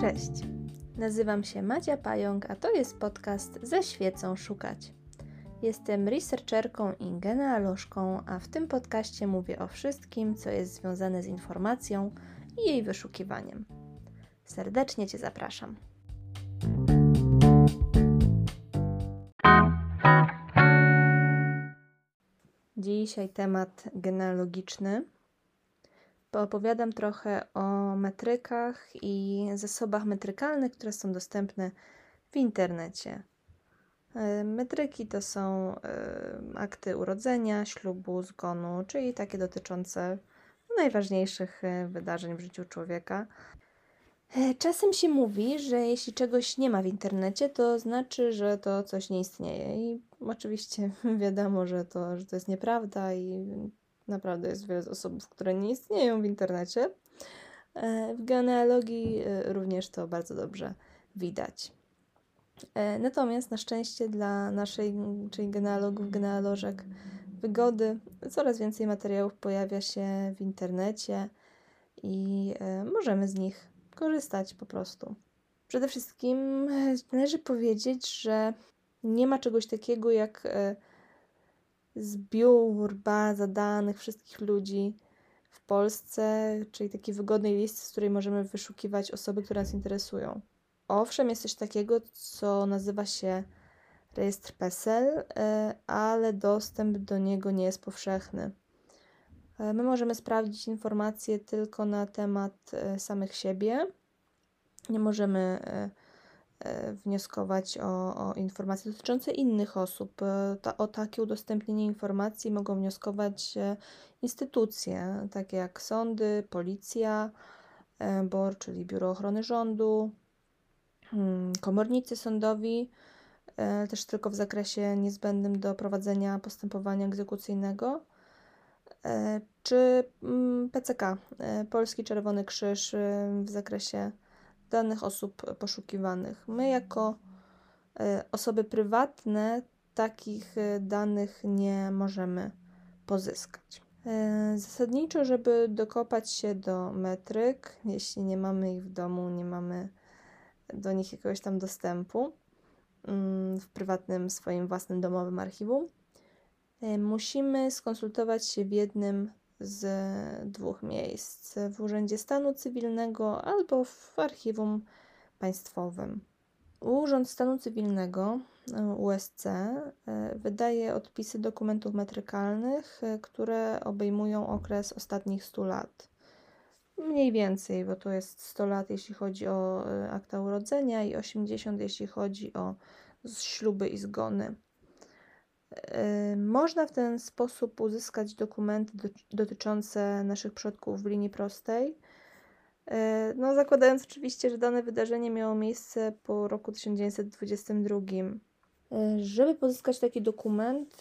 Cześć, nazywam się Madzia Pająk, a to jest podcast Ze świecą szukać. Jestem researcherką i genealożką, a w tym podcaście mówię o wszystkim, co jest związane z informacją i jej wyszukiwaniem. Serdecznie Cię zapraszam. Dzisiaj temat genealogiczny. Poopowiadam trochę o metrykach i zasobach metrykalnych, które są dostępne w internecie. E, metryki to są e, akty urodzenia, ślubu, zgonu, czyli takie dotyczące najważniejszych e, wydarzeń w życiu człowieka. Czasem się mówi, że jeśli czegoś nie ma w internecie, to znaczy, że to coś nie istnieje. I oczywiście wiadomo, że to, że to jest nieprawda i naprawdę jest wiele osób, które nie istnieją w internecie. W genealogii również to bardzo dobrze widać. E, natomiast na szczęście dla naszej, czyli genealogów, genealożek wygody, coraz więcej materiałów pojawia się w internecie i e, możemy z nich korzystać po prostu. Przede wszystkim e, należy powiedzieć, że nie ma czegoś takiego jak zbiór, baza danych wszystkich ludzi w Polsce, czyli taki wygodny list, z której możemy wyszukiwać osoby, które nas interesują. Owszem, jest coś takiego, co nazywa się rejestr PESEL, e, ale dostęp do niego nie jest powszechny. E, my możemy sprawdzić informacje tylko na temat e, samych siebie. Nie możemy wnioskować o, o informacje dotyczące innych osób. Ta, o takie udostępnienie informacji mogą wnioskować instytucje, takie jak sądy, policja, BOR, czyli Biuro Ochrony Rządu, Hmm, komornicy sądowi, e, też tylko w zakresie niezbędnym do prowadzenia postępowania egzekucyjnego, e, czy mm, PCK, e, Polski Czerwony Krzyż w zakresie danych osób poszukiwanych. My, jako osoby prywatne, takich danych nie możemy pozyskać. Zasadniczo, żeby dokopać się do metryk, jeśli nie mamy ich w domu, nie mamy do nich jakiegoś tam dostępu mm, w prywatnym, swoim własnym domowym archiwum, e, musimy skonsultować się w jednym z dwóch miejsc: w Urzędzie Stanu Cywilnego albo w archiwum państwowym. Urząd Stanu Cywilnego e, USC e, wydaje odpisy dokumentów metrykalnych, które obejmują okres ostatnich 100 lat. Mniej więcej, bo to jest 100 lat, jeśli chodzi o e, akta urodzenia, i 80, jeśli chodzi o śluby i zgony. E, można w ten sposób uzyskać dokumenty dotyczące naszych przodków w linii prostej. E, no, zakładając oczywiście, że dane wydarzenie miało miejsce po roku 1922. Żeby pozyskać taki dokument,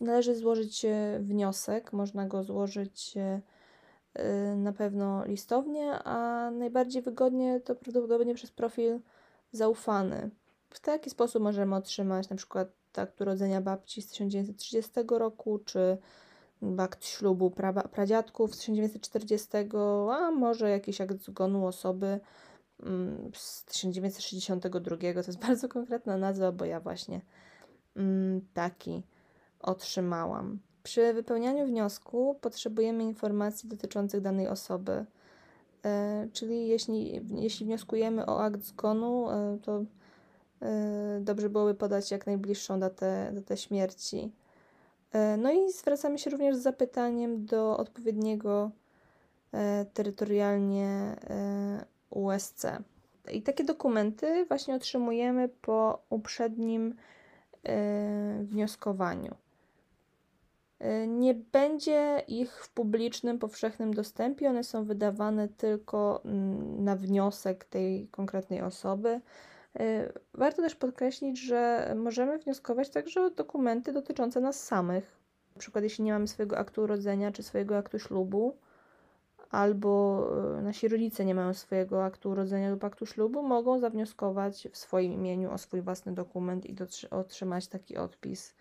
należy złożyć wniosek. Można go złożyć na pewno listownie, a najbardziej wygodnie to prawdopodobnie przez profil zaufany. W taki sposób możemy otrzymać na przykład akt urodzenia babci z 1930 roku, czy akt ślubu pra, pradziadków z 1940, a może jakiś akt zgonu osoby mm, z 1962. To jest bardzo konkretna nazwa, bo ja właśnie mm, taki otrzymałam. Przy wypełnianiu wniosku potrzebujemy informacji dotyczących danej osoby. E, czyli jeśli, jeśli wnioskujemy o akt zgonu, e, to dobrze byłoby podać jak najbliższą datę, datę śmierci. E, no i zwracamy się również z zapytaniem do odpowiedniego e, terytorialnie e, USC. I takie dokumenty właśnie otrzymujemy po uprzednim wnioskowaniu. Nie będzie ich w publicznym, powszechnym dostępie. One są wydawane tylko mm, na wniosek tej konkretnej osoby. Y, warto też podkreślić, że możemy wnioskować także o dokumenty dotyczące nas samych. Na przykład, jeśli nie mamy swojego aktu urodzenia czy swojego aktu ślubu, albo y, nasi rodzice nie mają swojego aktu urodzenia lub aktu ślubu, mogą zawnioskować w swoim imieniu o swój własny dokument i otrzymać taki odpis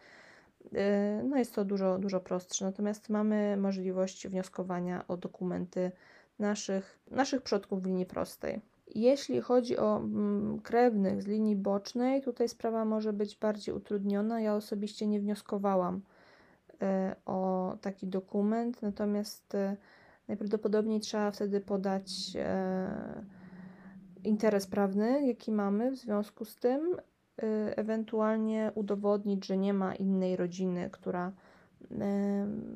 Y, no jest to dużo, dużo prostsze. Natomiast mamy możliwość wnioskowania o dokumenty naszych, naszych przodków w linii prostej. Jeśli chodzi o mm, krewnych z linii bocznej, tutaj sprawa może być bardziej utrudniona. Ja osobiście nie wnioskowałam e, o taki dokument, natomiast e, najprawdopodobniej trzeba wtedy podać e, interes prawny, jaki mamy w związku z tym, ewentualnie udowodnić, że nie ma innej rodziny, która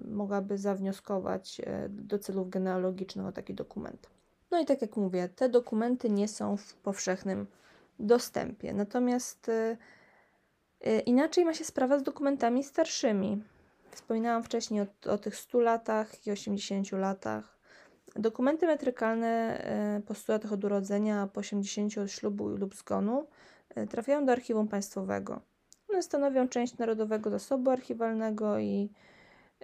mogłaby zawnioskować do celów genealogicznych o taki dokument. No i tak jak mówię, te dokumenty nie są w powszechnym dostępie. Natomiast y, y, inaczej ma się sprawa z dokumentami starszymi. Wspominałam wcześniej o, o tych 100 latach i 80 latach. Dokumenty metrykalne y, po 100 latach od urodzenia, po 80 od ślubu lub zgonu trafiają do archiwum państwowego. One stanowią część Narodowego Zasobu Archiwalnego i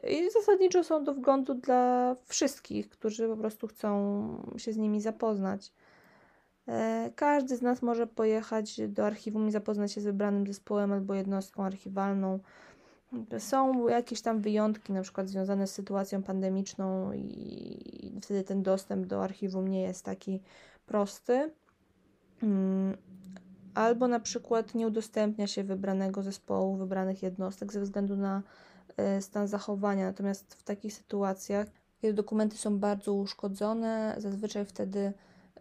i zasadniczo są do wglądu dla wszystkich, którzy po prostu chcą się z nimi zapoznać. E, każdy z nas może pojechać do archiwum i zapoznać się z wybranym zespołem albo jednostką archiwalną. Są jakieś tam wyjątki, na przykład związane z sytuacją pandemiczną, i wtedy ten dostęp do archiwum nie jest taki prosty. Mm, albo na przykład nie udostępnia się wybranego zespołu, wybranych jednostek ze względu na stan zachowania. Natomiast w takich sytuacjach, kiedy dokumenty są bardzo uszkodzone, zazwyczaj wtedy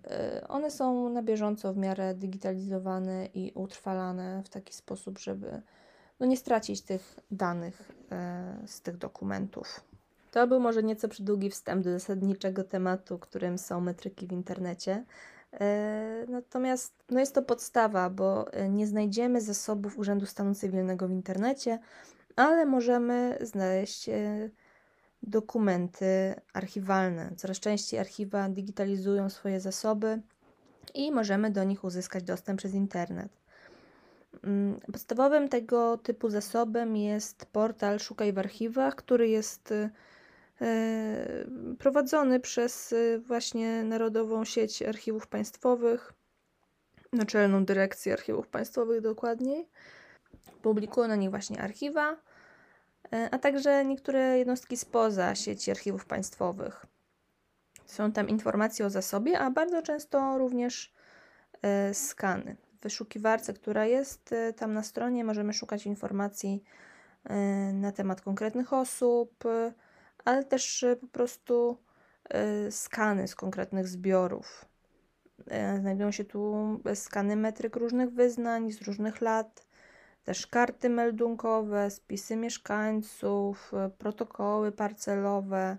e, one są na bieżąco w miarę digitalizowane i utrwalane w taki sposób, żeby no nie stracić tych danych e, z tych dokumentów. To był może nieco przydługi wstęp do zasadniczego tematu, którym są metryki w internecie. Natomiast no jest to podstawa, bo nie znajdziemy zasobów Urzędu Stanu Cywilnego w internecie, ale możemy znaleźć e, dokumenty archiwalne. Coraz częściej archiwa digitalizują swoje zasoby i możemy do nich uzyskać dostęp przez internet. Mm, podstawowym tego typu zasobem jest portal Szukaj w archiwach, który jest e, prowadzony przez e, właśnie Narodową Sieć Archiwów Państwowych, Naczelną Dyrekcję Archiwów Państwowych dokładniej. Publikują na nich właśnie archiwa, e, a także niektóre jednostki spoza sieci archiwów państwowych. Są tam informacje o zasobie, a bardzo często również e, skany. W wyszukiwarce, która jest e, tam na stronie, możemy szukać informacji na temat konkretnych osób, ale też po prostu skany z konkretnych zbiorów. Znajdują się tu skany metryk różnych wyznań z różnych lat też karty meldunkowe, spisy mieszkańców, e, protokoły parcelowe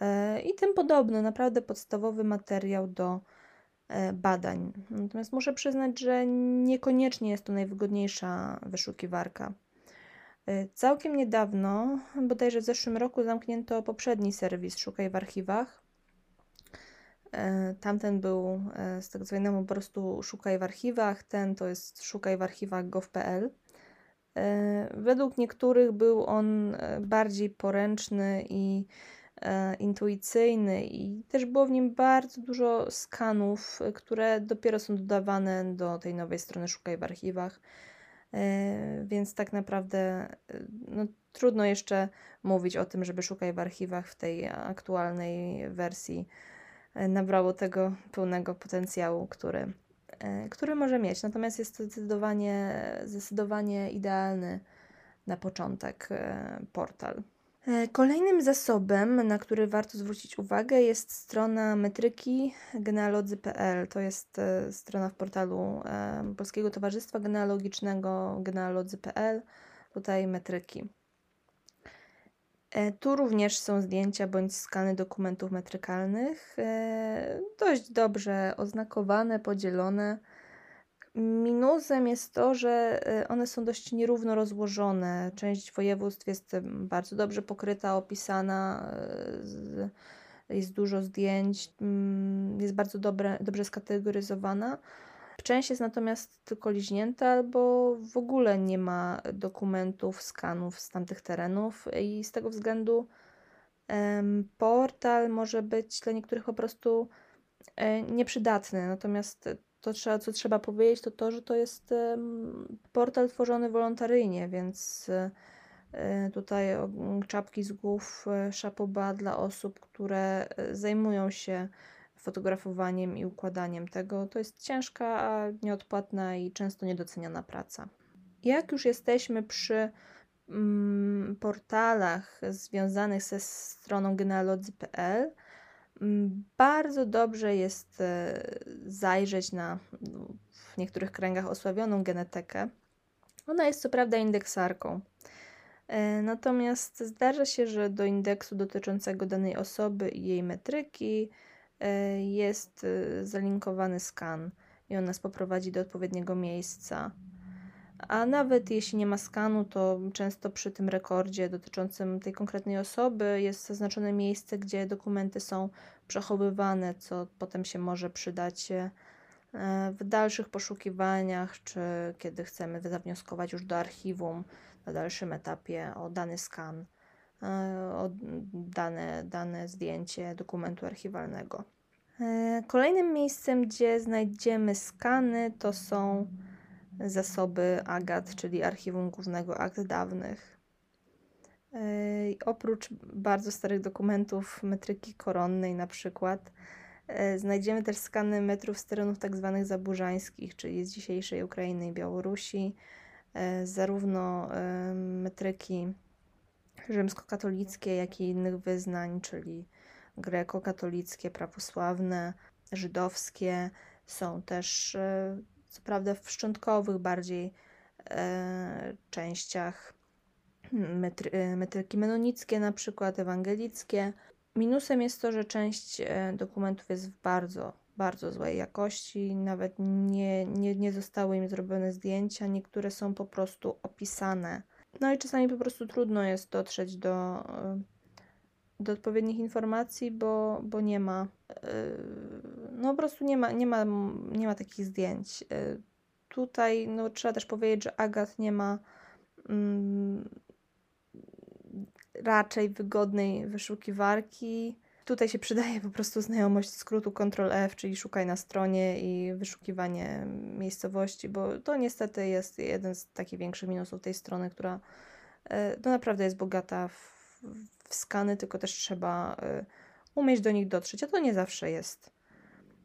e, i tym podobne. Naprawdę podstawowy materiał do e, badań. Natomiast muszę przyznać, że niekoniecznie jest to najwygodniejsza wyszukiwarka. Całkiem niedawno, bodajże w zeszłym roku, zamknięto poprzedni serwis Szukaj w archiwach. Tamten był z tego co po prostu Szukaj w archiwach, ten to jest szukaj w archiwach gov.pl. E, według niektórych był on e, bardziej poręczny i e, intuicyjny, i też było w nim bardzo dużo skanów, które dopiero są dodawane do tej nowej strony Szukaj w archiwach. Więc tak naprawdę no, trudno jeszcze mówić o tym, żeby Szukaj w archiwach w tej aktualnej wersji nabrało tego pełnego potencjału, który E, który może mieć. Natomiast jest to zdecydowanie, zdecydowanie idealny na początek e, portal. E, kolejnym zasobem, na który warto zwrócić uwagę, jest strona metryki genealodzy.pl. To jest strona w portalu Polskiego Towarzystwa Genealogicznego genealodzy.pl. Tutaj metryki. E, tu również są zdjęcia bądź skany dokumentów metrykalnych, e, dość dobrze oznakowane, podzielone. Minusem jest to, że e, one są dość nierówno rozłożone. Część województw jest bardzo dobrze pokryta, opisana, jest dużo zdjęć, mm, jest bardzo dobre, dobrze skategoryzowana. Część jest natomiast tylko liźnięta albo w ogóle nie ma dokumentów, skanów z tamtych terenów i z tego względu portal może być dla niektórych po prostu e, nieprzydatny. Natomiast to, co trzeba powiedzieć, to to, że to jest portal tworzony wolontaryjnie, więc e, tutaj czapki z głów, e, szapoba dla osób, które zajmują się fotografowaniem i układaniem tego. To jest ciężka, a nieodpłatna i często niedoceniana praca. Jak już jesteśmy przy mm, portalach związanych ze stroną genealodzy.pl, mm, bardzo dobrze jest e, zajrzeć na w niektórych kręgach osławioną genetykę. Ona jest co prawda indeksarką. E, natomiast zdarza się, że do indeksu dotyczącego danej osoby i jej metryki jest zalinkowany skan i on nas poprowadzi do odpowiedniego miejsca. A nawet jeśli nie ma skanu, to często przy tym rekordzie dotyczącym tej konkretnej osoby jest zaznaczone miejsce, gdzie dokumenty są przechowywane, co potem się może przydać e, w dalszych poszukiwaniach, czy kiedy chcemy zawnioskować już do archiwum na dalszym etapie o dany skan, e, o dane, dane zdjęcie dokumentu archiwalnego. E, kolejnym miejscem, gdzie znajdziemy skany, to są zasoby AGAT, czyli Archiwum Głównego Akt Dawnych. Oprócz bardzo starych dokumentów metryki koronnej na przykład, e, znajdziemy też skany metrów z terenów tzw. Tak zaburzańskich, czyli z dzisiejszej Ukrainy i Białorusi, e, zarówno metryki rzymskokatolickie, jak i innych wyznań, czyli grekokatolickie, prawosławne, żydowskie. Są też e, co prawda w szczątkowych bardziej e, częściach metry, e, metryki menonickie, na przykład ewangelickie. Minusem jest to, że część dokumentów jest w bardzo, bardzo złej jakości, nawet nie, nie, nie zostały im zrobione zdjęcia, niektóre są po prostu opisane. No i czasami po prostu trudno jest dotrzeć do, do odpowiednich informacji, bo, bo nie ma no po prostu nie ma, nie ma, nie ma takich zdjęć. Y, tutaj no, trzeba też powiedzieć, że Agat nie ma mm, raczej wygodnej wyszukiwarki. Tutaj się przydaje po prostu znajomość skrótu Ctrl-F, czyli szukaj na stronie i wyszukiwanie miejscowości, bo to niestety jest jeden z takich większych minusów tej strony, która y, no naprawdę jest bogata w, w skany, tylko też trzeba y, umieć do nich dotrzeć, a to nie zawsze jest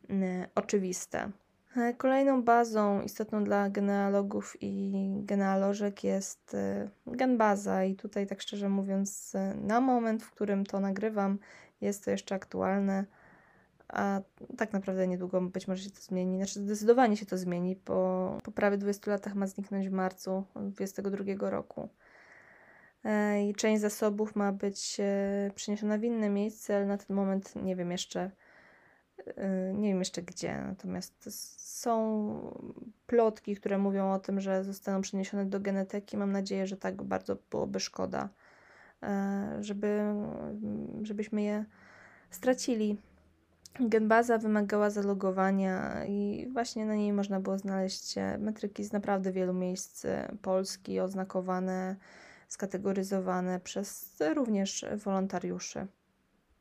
y, oczywiste. E, kolejną bazą istotną dla genealogów i genealożek jest y, genbaza i tutaj tak szczerze mówiąc na moment, w którym to nagrywam jest to jeszcze aktualne, a tak naprawdę niedługo być może się to zmieni, znaczy zdecydowanie się to zmieni, bo po prawie 20 latach ma zniknąć w marcu 2022 roku. E, i część zasobów ma być e, przeniesiona w inne miejsce, ale na ten moment nie wiem jeszcze, e, nie wiem jeszcze gdzie. Natomiast są plotki, które mówią o tym, że zostaną przeniesione do genetyki. Mam nadzieję, że tak bardzo byłoby szkoda, żeby, żebyśmy je stracili. Genbaza wymagała zalogowania i właśnie na niej można było znaleźć metryki z naprawdę wielu miejsc Polski, oznakowane skategoryzowane przez również wolontariuszy.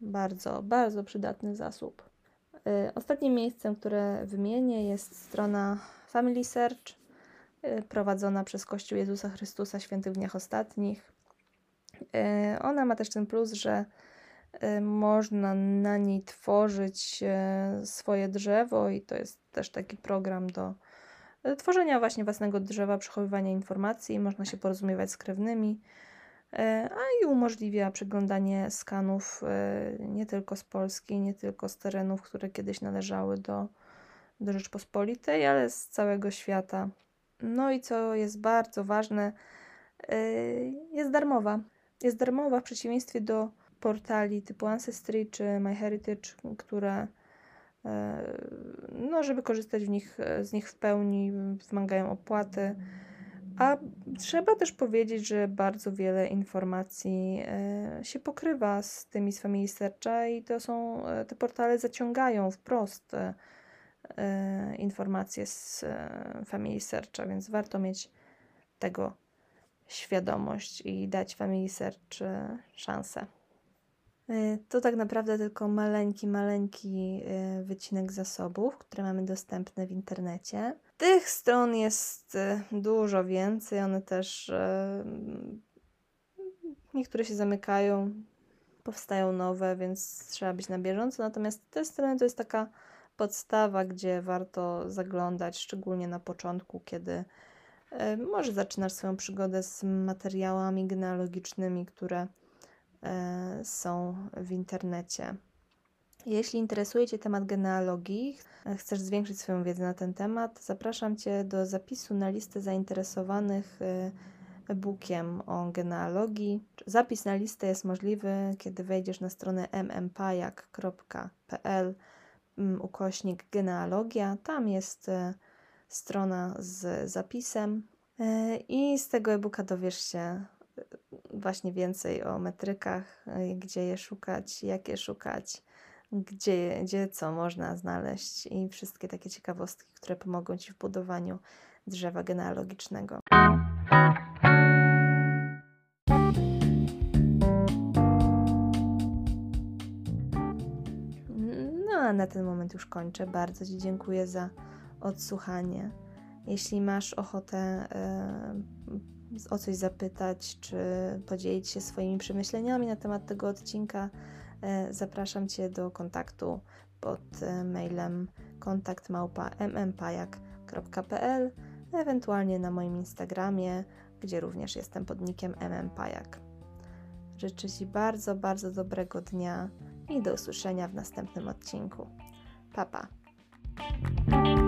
Bardzo, bardzo przydatny zasób. Y, ostatnim miejscem, które wymienię, jest strona Family Search, y, prowadzona przez Kościół Jezusa Chrystusa Świętych Dniach Ostatnich. Y, ona ma też ten plus, że można na niej tworzyć swoje drzewo, i to jest też taki program do tworzenia właśnie własnego drzewa, przechowywania informacji, można się porozumiewać z krewnymi, e, a i umożliwia przeglądanie skanów e, nie tylko z Polski, nie tylko z terenów, które kiedyś należały do, do Rzeczpospolitej, ale z całego świata. No i co jest bardzo ważne, jest darmowa. Jest darmowa w przeciwieństwie do portali typu Ancestry czy MyHeritage, które E, no, żeby korzystać w nich, z nich w pełni, wymagają opłaty. A trzeba też powiedzieć, że bardzo wiele informacji e, się pokrywa z tymi z Family Searcha i to są, e, te portale zaciągają wprost informacje z Family Searcha, więc warto mieć tego świadomość i dać Family Search szansę. Y, to tak naprawdę tylko maleńki, maleńki y, wycinek zasobów, które mamy dostępne w internecie. Tych stron jest y, dużo więcej, one też niektóre się zamykają, powstają nowe, więc trzeba być na bieżąco. Natomiast te strony to jest taka podstawa, gdzie warto zaglądać, szczególnie na początku, kiedy może zaczynasz swoją przygodę z materiałami genealogicznymi, które są w internecie. Jeśli interesuje Cię temat genealogii, chcesz zwiększyć swoją wiedzę na ten temat, zapraszam Cię do zapisu na listę zainteresowanych e, e-bookiem o genealogii. Zapis na listę jest możliwy, kiedy wejdziesz na stronę mmpajak.pl mm, ukośnik genealogia. Tam jest e, strona z zapisem e, i z tego e-booka dowiesz się właśnie więcej o metrykach, gdzie je szukać, jak je szukać gdzie, gdzie co można znaleźć i wszystkie takie ciekawostki, które pomogą Ci w budowaniu drzewa genealogicznego. No a na ten moment już kończę. Bardzo Ci dziękuję za odsłuchanie. Jeśli masz ochotę y, o coś zapytać, czy podzielić się swoimi przemyśleniami na temat tego odcinka, E, zapraszam Cię do kontaktu pod e, mailem kontaktmałpa.mmpajak.pl ewentualnie na moim Instagramie, gdzie również jestem pod nickiem mmpajak. Życzę Ci bardzo, bardzo dobrego dnia i do usłyszenia w następnym odcinku. Papa. Pa.